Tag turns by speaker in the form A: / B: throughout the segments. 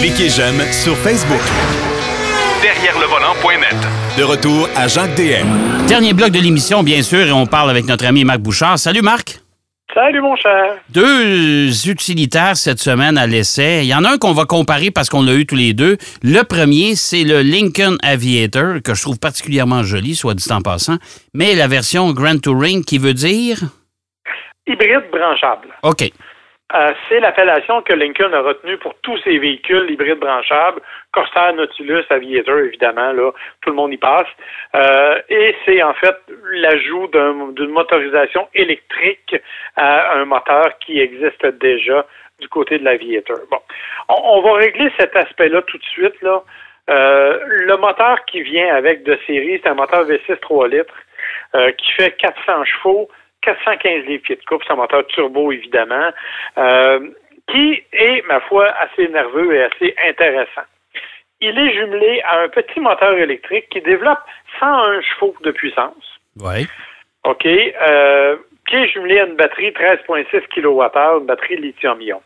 A: Cliquez j'aime sur Facebook. Derrière le volant.net. De retour à Jacques DM.
B: Dernier bloc de l'émission, bien sûr, et on parle avec notre ami Marc Bouchard. Salut Marc.
C: Salut mon cher.
B: Deux utilitaires cette semaine à l'essai. Il y en a un qu'on va comparer parce qu'on l'a eu tous les deux. Le premier, c'est le Lincoln Aviator, que je trouve particulièrement joli, soit dit en passant, mais la version Grand Touring qui veut dire...
C: Hybride branchable.
B: OK.
C: Euh, c'est l'appellation que Lincoln a retenue pour tous ses véhicules hybrides branchables, Corsair, Nautilus, Aviator, évidemment, là, tout le monde y passe. Euh, et c'est en fait l'ajout d'une motorisation électrique à un moteur qui existe déjà du côté de l'Aviator. Bon, on, va régler cet aspect-là tout de suite. Là. Euh, le moteur qui vient avec de série, c'est un moteur V6 3 litres qui fait 400 chevaux 415 livres pieds de coupe, c'est un moteur turbo, évidemment, euh, qui est, ma foi, assez nerveux et assez intéressant. Il est jumelé à un petit moteur électrique qui développe 101 chevaux de puissance.
B: Oui.
C: OK. Euh, qui est jumelé à une batterie 13,6 kWh, une batterie lithium-ion.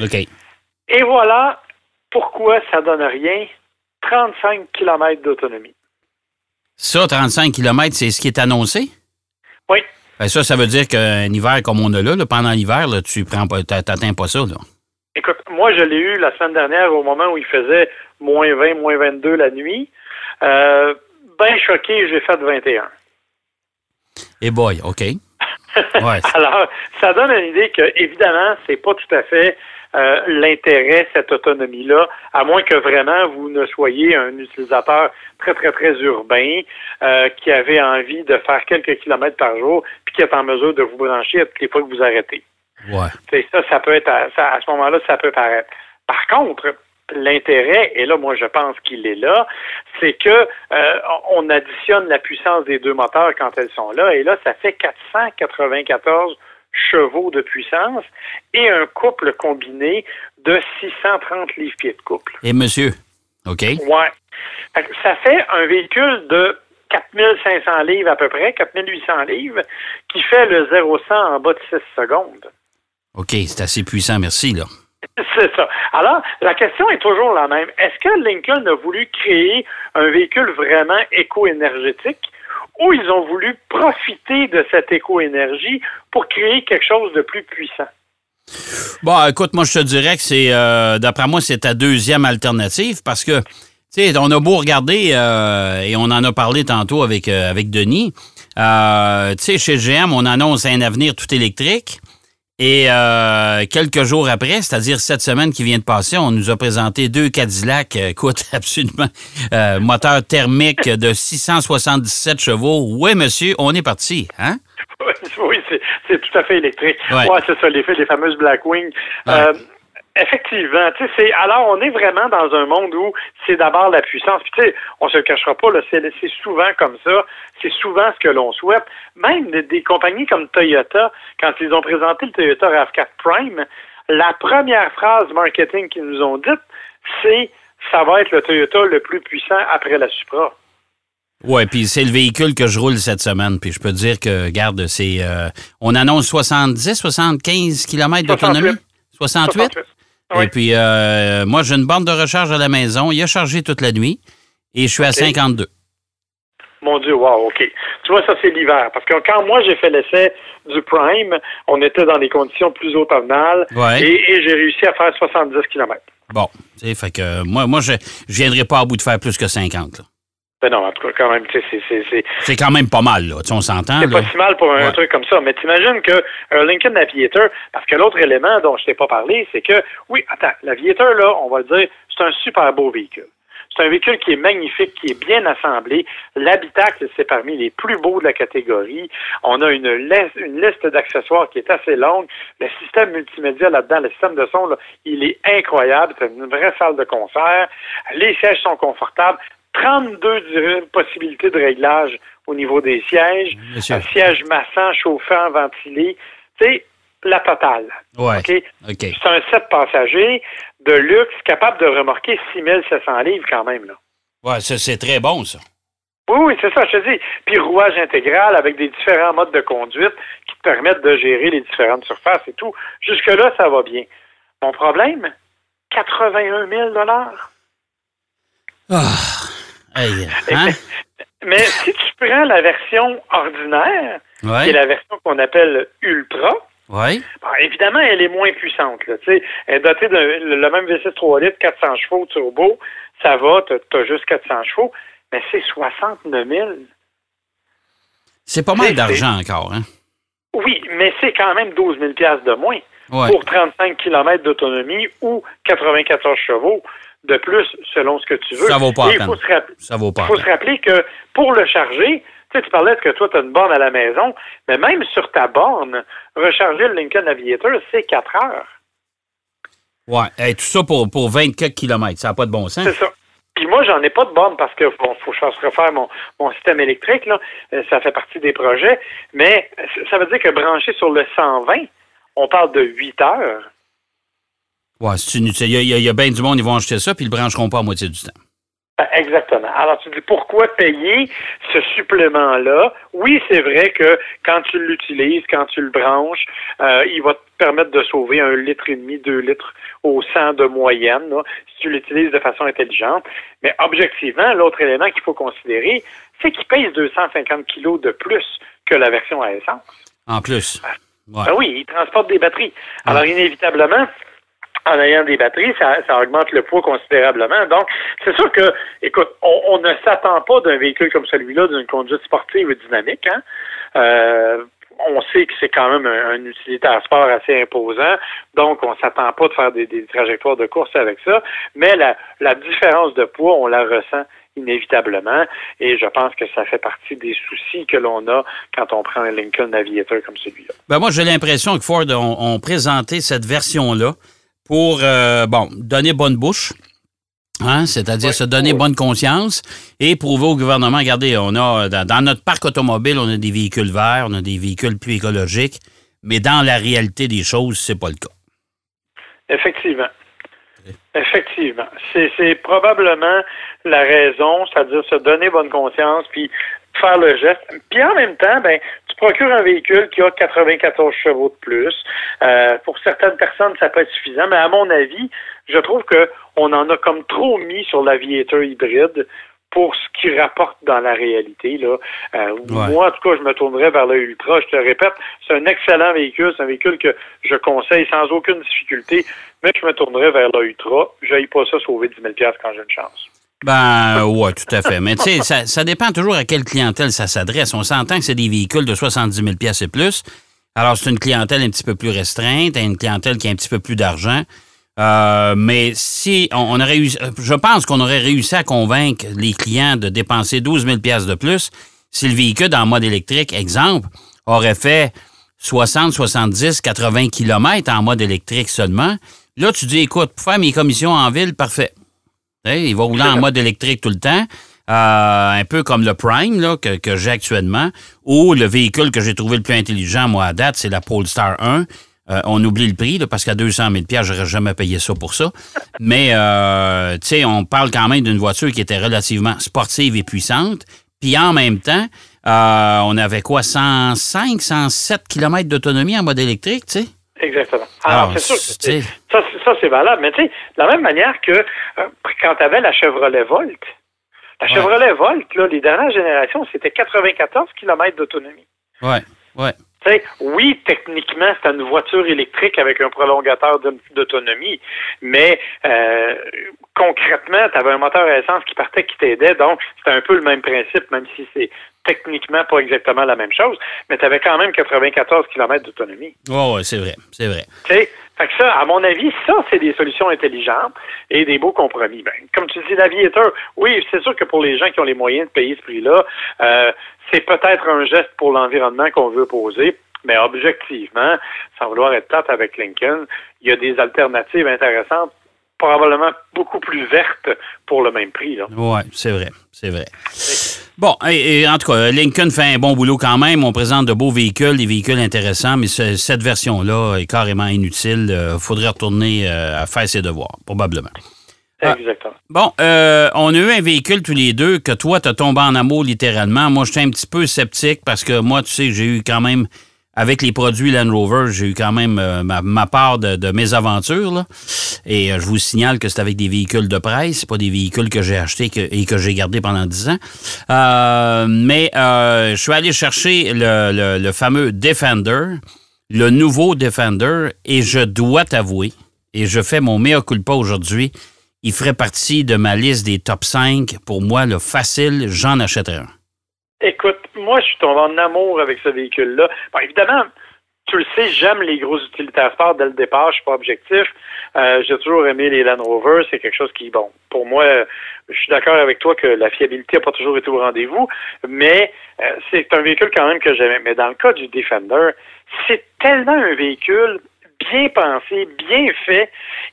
B: OK.
C: Et voilà pourquoi ça donne rien. 35 km d'autonomie.
B: Ça, 35 km, c'est ce qui est annoncé?
C: Oui.
B: Ben, ça, ça veut dire qu'un hiver comme on a là, pendant l'hiver, tu prends pas, t'atteins pas ça. Là.
C: Écoute, moi, je l'ai eu la semaine dernière au moment où il faisait moins 20, moins 22 la nuit. Euh, ben choqué, j'ai fait 21.
B: Et boy, OK.
C: Alors, ça donne une idée que, évidemment, c'est pas tout à fait euh, l'intérêt, cette autonomie-là, à moins que vraiment vous ne soyez un utilisateur très, très, très urbain euh, qui avait envie de faire quelques kilomètres par jour puis qui est en mesure de vous brancher à toutes les fois que vous arrêtez.
B: Ouais.
C: Ça, ça peut être à, à ce moment-là, ça peut paraître. Par contre, l'intérêt, et là, moi, je pense qu'il est là, c'est que euh, on additionne la puissance des deux moteurs quand elles sont là, et là, ça fait 494 chevaux de puissance et un couple combiné de 630 livres-pieds de couple.
B: Et monsieur, OK?
C: Ouais. Ça fait un véhicule de 4500 livres à peu près, 4800 livres, qui fait le 0-100 en bas de 6 secondes.
B: OK, c'est assez puissant, merci, là.
C: C'est ça. Alors, la question est toujours la même. Est-ce que Lincoln a voulu créer un véhicule vraiment éco-énergétique? Ou ils ont voulu profiter de cette éco-énergie pour créer quelque chose de plus puissant?
B: Bon, écoute, moi, je te dirais que c'est, euh, d'après moi, c'est ta deuxième alternative parce que, tu sais, on a beau regarder, euh, et on en a parlé tantôt avec, euh, avec Denis, tu sais, chez GM, on annonce un avenir tout électrique. Et euh, quelques jours après, c'est-à-dire cette semaine qui vient de passer, on nous a présenté deux Cadillac, euh, écoute, absolument, euh, moteur thermique de 677 chevaux. Oui, monsieur, on est parti, hein?
C: Oui, c'est tout à fait électrique. Oui, ouais, c'est ça, les, les fameuses Blackwing. Effectivement, tu sais, alors on est vraiment dans un monde où c'est d'abord la puissance. Puis tu sais, on se le cachera pas, c'est souvent comme ça. C'est souvent ce que l'on souhaite. Même des, compagnies comme Toyota, quand ils ont présenté le Toyota RAV4 Prime, la première phrase marketing qu'ils nous ont dite, c'est ça va être le Toyota le plus puissant après la Supra.
B: Oui, puis c'est le véhicule que je roule cette semaine. Puis je peux dire que, garde, c'est. Euh, on annonce 70, 75 km d'autonomie? 68? 68? Et puis, euh, moi, j'ai une bande de recharge à la maison. Il a chargé toute la nuit et je suis à 52.
C: Mon Dieu, wow, OK. Tu vois, ça, c'est l'hiver. Parce que quand moi, j'ai fait l'essai du Prime, on était dans des conditions plus automnales et, j'ai réussi à faire 70 km.
B: Bon, tu sais, fait que moi, moi je ne viendrai pas à bout de faire plus que 50. Là.
C: Ben non, en tout cas, quand même, tu sais, c'est...
B: C'est quand même pas mal, là. Tu sais, on s'entend,
C: C'est pas si mal pour un truc comme ça. Mais t'imagines que un Lincoln Aviator, parce que l'autre élément dont je t'ai pas parlé, c'est que, oui, attends, l'Aviator, là, on va le dire, c'est un super beau véhicule. C'est un véhicule qui est magnifique, qui est bien assemblé. L'habitacle, c'est parmi les plus beaux de la catégorie. On a une, liste, une liste d'accessoires qui est assez longue. Le système multimédia là-dedans, le système de son, là, il est incroyable. C'est une vraie salle de concert. Les sièges sont confortables. 32 possibilités de réglage au niveau des sièges. Un siège massant, chauffant, ventilé. C'est la totale.
B: Ouais.
C: C'est un 7 passagers de luxe capable de remorquer 6700 livres quand même. Là.
B: Ouais, c'est très bon, ça.
C: Oui, oui, c'est ça, je te dis. Puis rouage intégral avec des différents modes de conduite qui te permettent de gérer les différentes surfaces et tout. Jusque-là, ça va bien. Mon problème, 81 000
B: Ah, hey, hein?
C: Mais si tu prends la version ordinaire,
B: Ouais.
C: qui est la version qu'on appelle Ultra, bon, évidemment, elle est moins puissante. Là, elle est dotée d'un le même V6 3 litres, 400 chevaux turbo, ça va, tu as, juste 400 chevaux, mais c'est 69 000.
B: C'est pas mal d'argent encore, hein?
C: Oui, mais c'est quand même 12 000 de moins
B: Ouais.
C: pour 35 km d'autonomie ou 94 chevaux de plus, selon ce que tu veux.
B: Ça vaut pas
C: Et faut se
B: Ça vaut pas.
C: Il faut se rappeler que pour le charger, tu sais, tu parlais de que toi, tu as une borne à la maison, mais même sur ta borne, recharger le Lincoln Aviator, c'est 4 heures.
B: Ouais. Hey, tout ça pour, pour 24 km. Ça n'a pas de bon sens.
C: C'est ça. Puis moi, j'en ai pas de borne parce que bon, faut que je fasse refaire mon, mon système électrique, là. Euh, Ça fait partie des projets. Mais ça veut dire que branché sur le 120, on parle de 8 heures.
B: Ouais, c'est inutile. Il y, a, il y bien du monde, ils vont acheter ça, puis ils le brancheront pas à moitié du temps.
C: Ben, Exactement. Alors, tu dis pourquoi payer ce supplément-là? Oui, c'est vrai que quand tu l'utilises, quand tu le branches, euh, il va te permettre de sauver un litre et demi, deux litres au 100 de moyenne, là, si tu l'utilises de façon intelligente. Mais objectivement, l'autre élément qu'il faut considérer, c'est qu'il pèse 250 kilos de plus que la version à essence.
B: En plus. Ouais.
C: Ben oui, il transporte des batteries. Alors, inévitablement, en ayant des batteries, ça, ça augmente le poids considérablement. Donc, c'est sûr que, écoute, on, on ne s'attend pas d'un véhicule comme celui-là, d'une conduite sportive et dynamique. Hein? Euh, on sait que c'est quand même un, un utilitaire sport assez imposant, donc on s'attend pas de faire des, des trajectoires de course avec ça, mais la, la différence de poids, on la ressent inévitablement, et je pense que ça fait partie des soucis que l'on a quand on prend un Lincoln Aviator comme celui-là.
B: Ben moi, j'ai l'impression que Ford ont, ont présenté cette version-là pour, euh, bon, donner bonne bouche, hein, c'est-à-dire se donner
C: Ouais.
B: bonne conscience et prouver au gouvernement, regardez, on a, dans, dans notre parc automobile, on a des véhicules verts, on a des véhicules plus écologiques, mais dans la réalité des choses, c'est pas le cas.
C: Effectivement. Effectivement. C'est, probablement la raison, c'est-à-dire se donner bonne conscience, puis faire le geste. Puis en même temps, ben, tu procures un véhicule qui a 94 chevaux de plus. Euh, pour certaines personnes, ça peut être suffisant, mais à mon avis, je trouve que on en a comme trop mis sur l'aviateur hybride pour ce qui rapporte dans la réalité. Là. Euh,
B: Ouais.
C: Moi, en tout cas, je me tournerais vers le Ultra. Je te répète, c'est un excellent véhicule. C'est un véhicule que je conseille sans aucune difficulté, mais je me tournerais vers le Ultra. Je pas ça sauver 10 000 quand j'ai une chance.
B: Ben, ouais, tout à fait. Mais tu sais, ça, ça dépend toujours à quelle clientèle ça s'adresse. On s'entend que c'est des véhicules de 70 000 et plus. Alors, c'est une clientèle un petit peu plus restreinte, une clientèle qui a un petit peu plus d'argent. Euh, mais si on, on aurait eu, je pense qu'on aurait réussi à convaincre les clients de dépenser 12 000 de plus si le véhicule en mode électrique, exemple, aurait fait 60, 70, 80 km en mode électrique seulement. Là, tu dis, écoute, pour faire mes commissions en ville, parfait. Il va rouler en mode électrique tout le temps. Euh, un peu comme le Prime là, que, que j'ai actuellement, ou le véhicule que j'ai trouvé le plus intelligent, moi, à date, c'est la Polestar 1. Euh, on oublie le prix, là, parce qu'à 200 000 j'aurais jamais payé ça pour ça. Mais, euh, tu sais, on parle quand même d'une voiture qui était relativement sportive et puissante. Puis en même temps, euh, on avait quoi, 105, 107 km d'autonomie en mode électrique, tu sais?
C: Exactement. Alors,
B: Ah,
C: c'est sûr que ça, c'est- ça, c'est valable. Mais tu sais, de la même manière que euh, quand tu avais la Chevrolet Volt, la
B: Ouais.
C: Chevrolet Volt, là, les dernières générations, c'était 94 km d'autonomie.
B: Ouais, ouais.
C: Oui, techniquement, c'est une voiture électrique avec un prolongateur d'autonomie, mais euh, concrètement, tu avais un moteur à essence qui partait, qui t'aidait, donc c'était un peu le même principe, même si c'est techniquement pas exactement la même chose, mais tu avais quand même 94 km d'autonomie.
B: Ouais, ouais, c'est vrai, c'est vrai.
C: Tu sais, fait que ça, à mon avis, ça, c'est des solutions intelligentes et des beaux compromis. Ben, comme tu dis, l'aviateur, oui, c'est sûr que pour les gens qui ont les moyens de payer ce prix-là, euh, c'est peut-être un geste pour l'environnement qu'on veut poser, mais objectivement, sans vouloir être plate avec Lincoln, il y a des alternatives intéressantes, probablement beaucoup plus vertes pour le même prix. Là.
B: Oui, c'est vrai, c'est vrai. Bon, et, et en tout cas, Lincoln fait un bon boulot quand même. On présente de beaux véhicules, des véhicules intéressants, mais ce- cette version-là est carrément inutile. Il faudrait retourner euh, à faire ses devoirs, probablement. Ah.
C: Exactement.
B: Bon, euh, on a eu un véhicule tous les deux que toi, t'as tombé en amour littéralement. Moi, j'étais un petit peu sceptique parce que moi, tu sais, j'ai eu quand même avec les produits Land Rover, j'ai eu quand même euh, ma, part de, mes aventures. Et euh, je vous signale que c'est avec des véhicules de presse, pas des véhicules que j'ai achetés et que j'ai gardés pendant 10 ans. Euh, mais je suis allé chercher le, fameux Defender, le nouveau Defender, et je dois t'avouer, et je fais mon mea culpa aujourd'hui, il ferait partie de ma liste des top 5. Pour moi, le facile, j'en achèterais un.
C: Écoute, moi, je suis tombé en amour avec ce véhicule-là. évidemment, tu le sais, j'aime les gros utilitaires sport dès le départ, je suis pas objectif. Euh, j'ai toujours aimé les Land Rover, c'est quelque chose qui, bon, pour moi, je suis d'accord avec toi que la fiabilité n'a pas toujours été au rendez-vous, mais euh, c'est un véhicule quand même que j'aime. Mais dans le cas du Defender, c'est tellement un véhicule bien pensé, bien fait,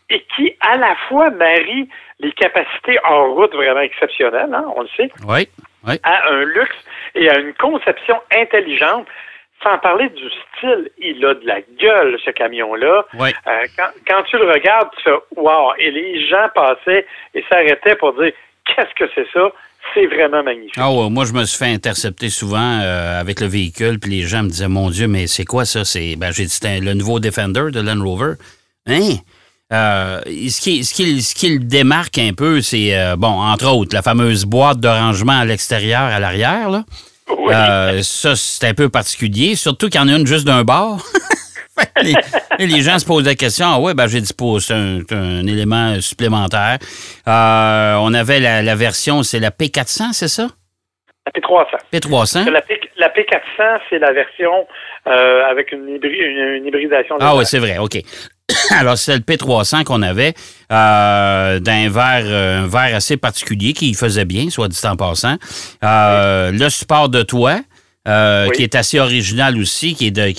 C: et qui à la fois marie les capacités en route vraiment exceptionnelles, hein, on le sait,
B: oui,
C: à un luxe et à une conception intelligente. Sans parler du style, il a de la gueule, ce camion-là.
B: Euh,
C: quand, tu le regardes, tu fais Wow! Et les gens passaient et s'arrêtaient pour dire Qu'est-ce que c'est ça? C'est vraiment magnifique.
B: Ah ouais, moi, je me suis fait intercepter souvent euh, avec le véhicule, puis les gens me disaient Mon Dieu, mais c'est quoi ça? C'est, ben, j'ai dit le nouveau Defender de Land Rover. Hein? Euh, ce, qui, ce, qui, ce qui le démarque un peu, c'est, bon, entre autres, la fameuse boîte de rangement à l'extérieur, à l'arrière, là. Euh, ça, c'est un peu particulier, surtout qu'il y en a une juste d'un bord. les, gens se posent la question, ah ouais, ben j'ai dit c'est un, élément supplémentaire. Euh, on avait la, version, c'est la P400, c'est ça?
C: La P300.
B: P300.
C: La, P, 400 c'est la version euh, avec une, une, hybridation.
B: Ah oui, c'est vrai, OK. Alors, c'est le P300 qu'on avait euh, d'un verre, euh, un verre assez particulier qui faisait bien, soit dit en passant. Euh, le support de toit, qui est assez original aussi, qui, est de,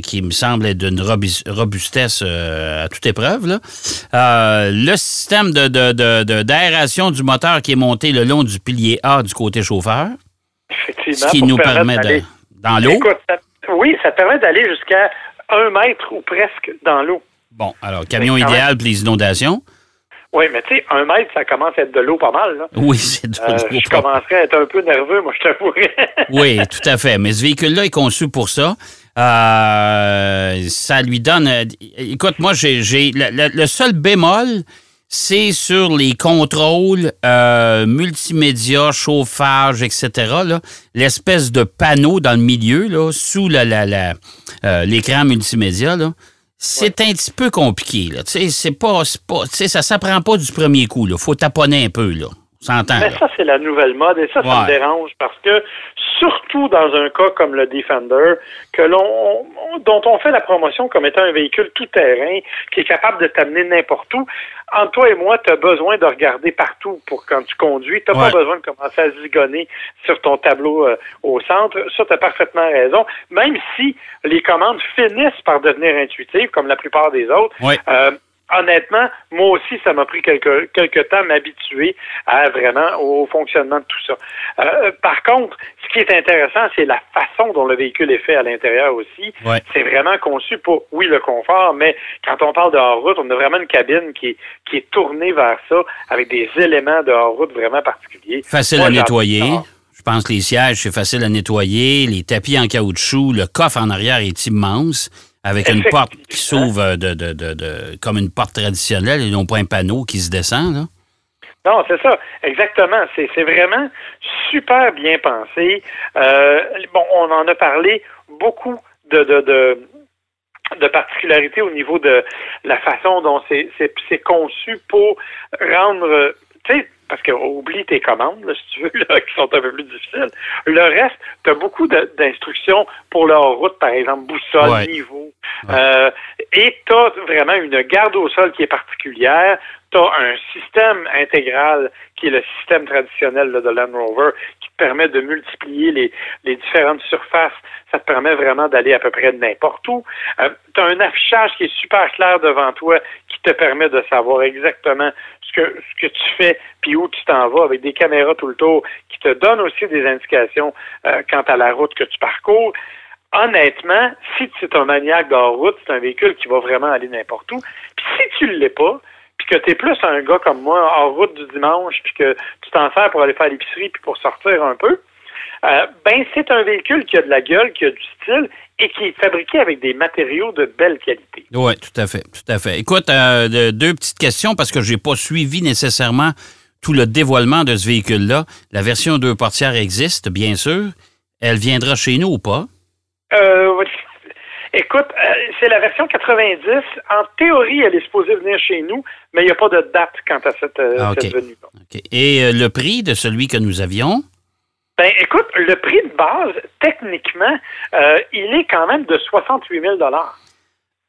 B: qui, me semble être d'une robustesse à toute épreuve. Là. le système de, d'aération du moteur qui est monté le long du pilier A du côté chauffeur.
C: Effectivement.
B: Ce qui nous permet de, dans l'eau.
C: oui, ça permet d'aller jusqu'à un mètre ou presque dans l'eau.
B: Bon, alors, camion idéal pour les inondations.
C: Oui, mais tu sais, un mètre, ça commence à être de l'eau pas mal. Là.
B: Oui, c'est de
C: euh, l'eau. je commencerais à être un peu nerveux, moi, je t'avouerais.
B: oui, tout à fait. Mais ce véhicule-là est conçu pour ça. Euh, ça lui donne. Euh, écoute, moi, j'ai, le seul bémol, c'est sur les contrôles multimédia, chauffage, etc. l'espèce de panneau dans le milieu, là, sous la, l'écran multimédia. Là, c'est un petit peu compliqué. Là. C'est pas, pas ça s'apprend pas du premier coup. Il faut taponner un peu. Là.
C: Mais ça, c'est la nouvelle mode et ça, ça me dérange parce que surtout dans un cas comme le Defender, que l'on, dont on fait la promotion comme étant un véhicule tout-terrain qui est capable de t'amener n'importe où. Entre toi et moi, tu as besoin de regarder partout pour quand tu conduis. Tu n'as pas besoin de commencer à zigonner sur ton tableau euh, au centre. Ça, tu as parfaitement raison. Même si les commandes finissent par devenir intuitives, comme la plupart des autres, euh, honnêtement, moi aussi, ça m'a pris quelques, quelques temps m'habituer à vraiment au fonctionnement de tout ça. Euh, par contre, ce qui est intéressant, c'est la façon dont le véhicule est fait à l'intérieur aussi. C'est vraiment conçu pour, oui, le confort, mais quand on parle de hors-route, on a vraiment une cabine qui est, qui est tournée vers ça, avec des éléments de hors-route vraiment particuliers.
B: Facile à nettoyer. Je pense que les sièges, c'est facile à nettoyer. Les tapis en caoutchouc, le coffre en arrière est immense avec une porte qui s'ouvre de, de, de, comme une porte traditionnelle et non pas un panneau qui se descend. Là?
C: Non, c'est ça, exactement. C'est, vraiment super bien pensé. Euh, bon, on en a parlé beaucoup de, de, de, de particularités au niveau de la façon dont c'est, c'est, conçu pour rendre, tu sais, parce que oublie tes commandes, si tu veux, là, qui sont un peu plus difficiles. Le reste, tu as beaucoup d'instructions pour leur route, par exemple, boussole, niveau. Euh, et tu as vraiment une garde au sol qui est particulière. Tu as un système intégral qui est le système traditionnel de Land Rover qui te permet de multiplier les, les différentes surfaces. Ça te permet vraiment d'aller à peu près n'importe où. Euh, tu as un affichage qui est super clair devant toi qui te permet de savoir exactement que, ce que tu fais, puis où tu t'en vas, avec des caméras tout le tour, qui te donnent aussi des indications euh, quant à la route que tu parcours. Honnêtement, si tu es un maniaque de route, c'est un véhicule qui va vraiment aller n'importe où. Puis si tu ne l'es pas, puis que tu es plus un gars comme moi, en route du dimanche, puis que tu t'en sers pour aller faire l'épicerie puis pour sortir un peu, Euh, ben, c'est un véhicule qui a de la gueule, qui a du style et qui est fabriqué avec des matériaux de belle qualité.
B: Oui, tout à fait, tout à fait. Écoute, euh, deux petites questions parce que j'ai pas suivi nécessairement tout le dévoilement de ce véhicule-là. La version deux portières existe, bien sûr. Elle viendra chez nous ou pas?
C: Euh, écoute, c'est la version 90. En théorie, elle est supposée venir chez nous, mais il n'y a pas de date quant à cette,
B: ah,
C: venue.
B: Et le prix de celui que nous avions?
C: Ben, écoute, le prix de base, techniquement, il est quand même de 68 000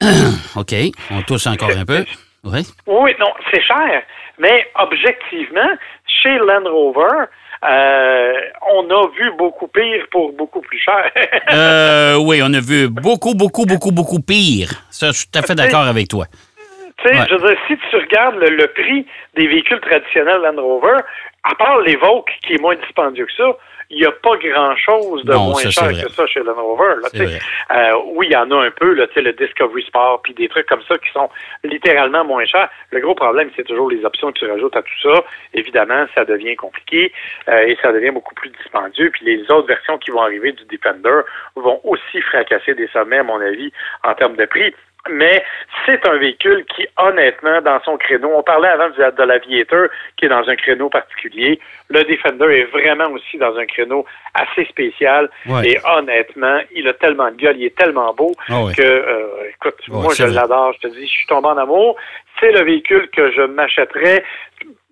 B: OK. On tousse encore un peu. Oui.
C: Oui, non, c'est cher. Mais objectivement, chez Land Rover, euh, on a vu beaucoup pire pour beaucoup plus cher.
B: euh, oui, on a vu beaucoup, beaucoup, beaucoup, beaucoup pire. Ça, je suis tout à fait d'accord avec toi.
C: Tu sais, je veux dire, si tu regardes le, prix des véhicules traditionnels Land Rover, à part l'Evoque, qui est moins dispendieux que ça, il n'y a pas grand-chose de moins cher que ça chez Land Rover. euh, oui, il y en a un peu, là, le Discovery Sport, puis des trucs comme ça qui sont littéralement moins chers. Le gros problème, c'est toujours les options que tu rajoutes à tout ça. Évidemment, ça devient compliqué euh, et ça devient beaucoup plus dispendieux. Puis les autres versions qui vont arriver du Defender vont aussi fracasser des sommets, à mon avis, en termes de prix mais c'est un véhicule qui, honnêtement, dans son créneau, on parlait avant de l'Aviator, qui est dans un créneau particulier. Le Defender est vraiment aussi dans un créneau assez spécial. Et honnêtement, il a tellement de gueule, il est tellement beau ah que, euh, écoute, moi, je l'adore. Je te dis, je suis tombé en amour. C'est le véhicule que je m'achèterais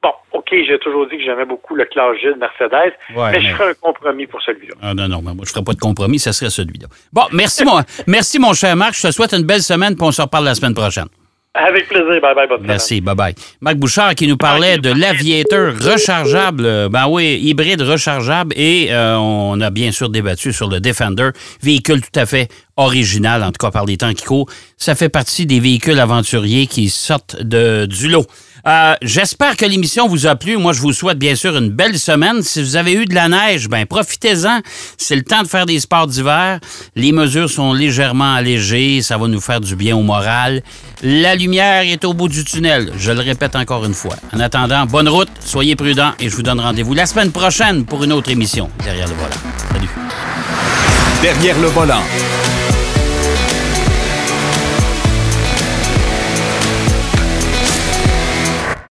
C: Bon, OK, j'ai toujours dit que j'aimais beaucoup le classe G de Mercedes, mais, je ferai un compromis pour celui-là.
B: Ah non, non, moi, je ne ferai pas de compromis, ce serait celui-là. Bon, merci, mon, merci, mon cher Marc. Je te souhaite une belle semaine, puis on se reparle la semaine prochaine.
C: Avec plaisir. Bye bye. Bonne
B: Merci. Bye bye. Marc Bouchard qui nous parlait de l'aviateur rechargeable. Ben oui, hybride rechargeable. Et euh, on a bien sûr débattu sur le Defender, véhicule tout à fait original, en tout cas par les temps qui courent. Ça fait partie des véhicules aventuriers qui sortent de, du lot. Euh, j'espère que l'émission vous a plu. Moi, je vous souhaite bien sûr une belle semaine. Si vous avez eu de la neige, ben profitez-en. C'est le temps de faire des sports d'hiver. Les mesures sont légèrement allégées. Ça va nous faire du bien au moral. La lumière est au bout du tunnel. Je le répète encore une fois. En attendant, bonne route, soyez prudents et je vous donne rendez-vous la semaine prochaine pour une autre émission. Derrière le volant. Salut.
A: Derrière le volant.